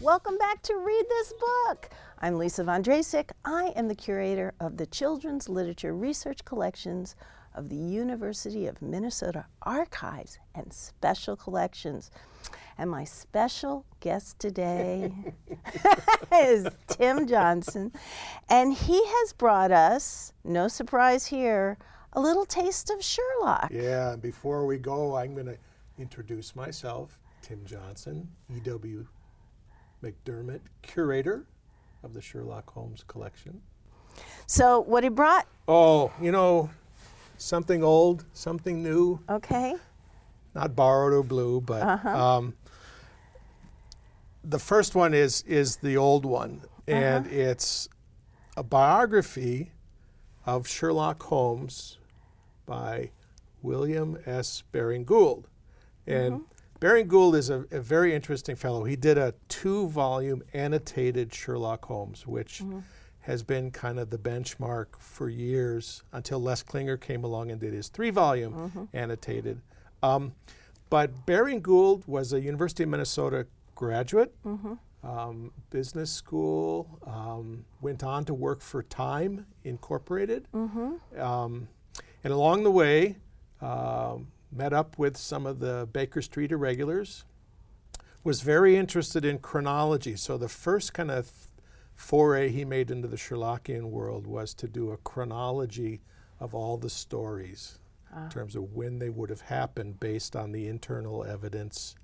Welcome back to Read This Book. I'm Lisa Von Drasek. I am the curator of the Children's Literature Research Collections of the University of Minnesota Archives and Special Collections. And my special guest today is Tim Johnson. And he has brought us, no surprise here, a little taste of Sherlock. Yeah, and before we go, I'm going to introduce myself, Tim Johnson, E.W. McDiarmid, curator of the Sherlock Holmes collection. So, what he brought, Oh, you know, something old, something new, okay? not borrowed or blue, but uh-huh. um, the first one is is the old one, uh-huh. and it's a biography of Sherlock Holmes by William S. Baring-Gould, and mm-hmm. Baring-Gould is a, a very interesting fellow. He did a two-volume annotated Sherlock Holmes, which has been kind of the benchmark for years until Les Klinger came along and did his three-volume annotated. Um, but Baring-Gould was a University of Minnesota graduate, um, business school, um, went on to work for Time Incorporated. Um, and along the way, um, met up with some of the Baker Street irregulars, was very interested in chronology. So the first kind of foray he made into the Sherlockian world was to do a chronology of all the stories in ah. terms of when they would have happened based on the internal evidence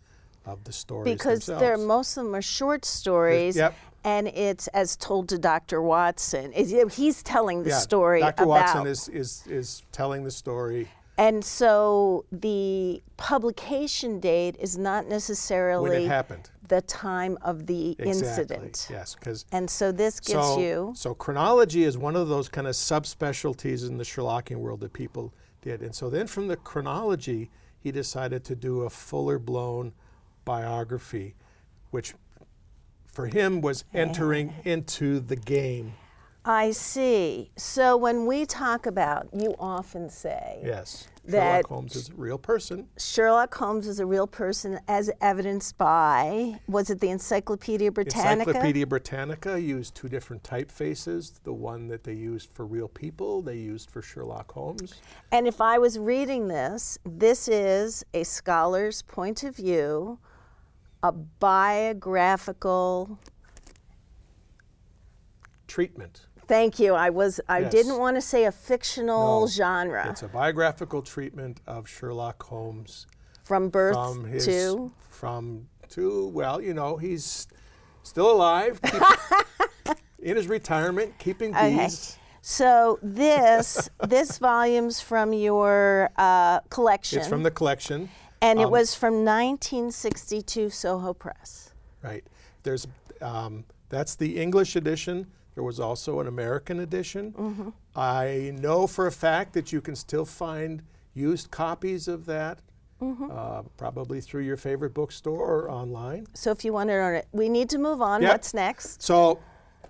of the stories Because themselves. they're, most of them are short stories, Yep. and it's as told to Dr. Watson. It- he's telling the yeah, story Dr. about. Watson is, is, is telling the story and so the publication date is not necessarily when it happened. the time of the Exactly. incident. Yes, because And so this gives so, you. So chronology is one of those kind of subspecialties in the Sherlockian world that people did. And so then from the chronology, he decided to do a fuller blown biography, which for him was entering into the game. I see. So when we talk about, you often say Yes. That- Sherlock Holmes is a real person. Sherlock Holmes is a real person, as evidenced by was it the Encyclopedia Britannica? Encyclopedia Britannica used two different typefaces. The one that they used for real people, they used for Sherlock Holmes. And if I was reading this, this is a scholar's point of view, a biographical. Treatment. Thank you. I was. I Yes. didn't want to say a fictional No, genre It's a biographical treatment of Sherlock Holmes from birth from his to. from to well, you know, he's still alive, keep- in his retirement, keeping Okay. bees. So this this volume's from your uh, collection, It's from the collection, and it um, was from 1962 Soho Press. right? There's um, that's the English edition. There was also an American edition. Mm-hmm. I know for a fact that you can still find used copies of that, Mm-hmm. uh, probably through your favorite bookstore or online. So if you want to learn it, we need to move on. Yep. What's next? So,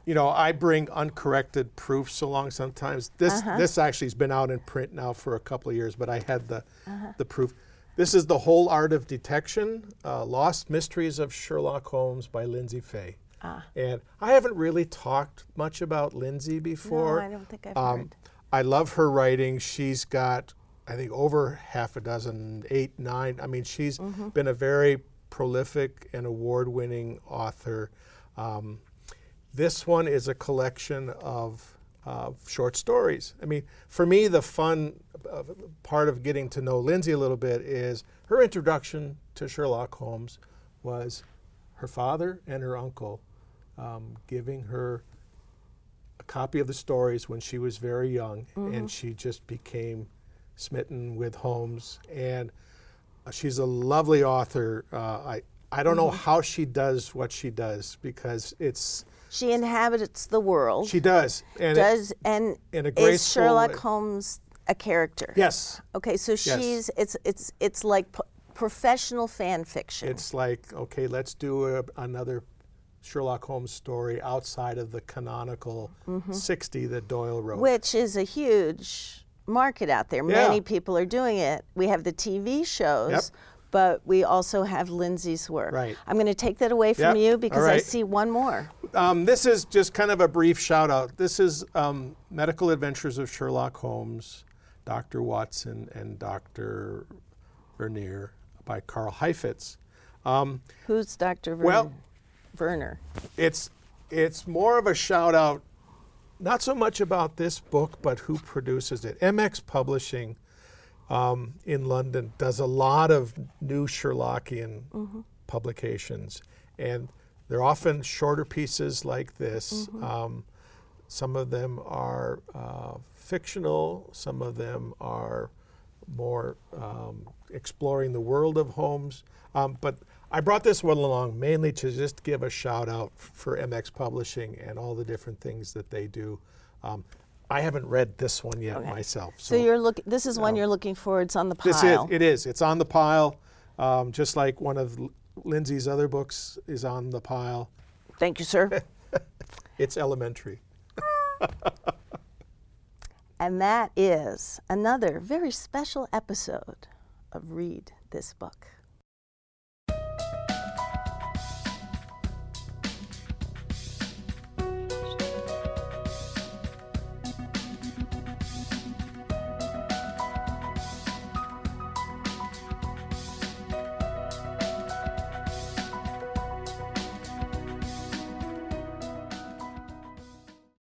you know, I bring uncorrected proofs along sometimes. This Uh-huh. this actually has been out in print now for a couple of years, but I had the Uh-huh. the proof. This is the whole art of detection: uh, Lost Mysteries of Sherlock Holmes by Lindsay Faye. Ah. And I haven't really talked much about Lindsay before. No, I don't think I've Um, heard. I love her writing. She's got, I think, over half a dozen, eight, nine. I mean, she's Mm-hmm. been a very prolific and award winning author. Um, this one is a collection of uh, short stories. I mean, for me, the fun uh, part of getting to know Lindsay a little bit is her introduction to Sherlock Holmes was her father and her uncle um, giving her a copy of the stories when she was very young, and she just became smitten with Holmes. And uh, she's a lovely author. Uh, I I don't know how she does what she does because it's She inhabits the world. she does and it- does and in a is Sherlock. Holmes a character? yes, Okay, so she's it's it's it's like p- professional fan fiction. it's like okay, let's do a, another Sherlock Holmes story outside of the canonical sixty that Doyle wrote. which is a huge market out there. Yeah. Many people are doing it. We have the TV shows, Yep. but we also have Lindsay's work. Right. I'm going to take that away from Yep, you because I see one more. Um, this is just kind of a brief shout out. This is um, Medical Adventures of Sherlock Holmes, Dr. Watson, and Dr. Verner by Carl Heifetz. Um, Who's Dr. Verner? Well- Werner? it's it's more of a shout out, not so much about this book, but who produces it. MX Publishing um, in London does a lot of new Sherlockian publications, and they're often shorter pieces like this. Um, some of them are uh, fictional. Some of them are more um, exploring the world of Holmes. Um, but I brought this one along mainly to just give a shout out for MX Publishing and all the different things that they do. Um, I haven't read this one yet Okay. myself. So, you're look. This is one you're looking for. It's on the pile. This is it is. It's on the pile, um, just like one of Lindsay's other books is on the pile. Thank you, sir. It's elementary. and that is another very special episode of Read This Book.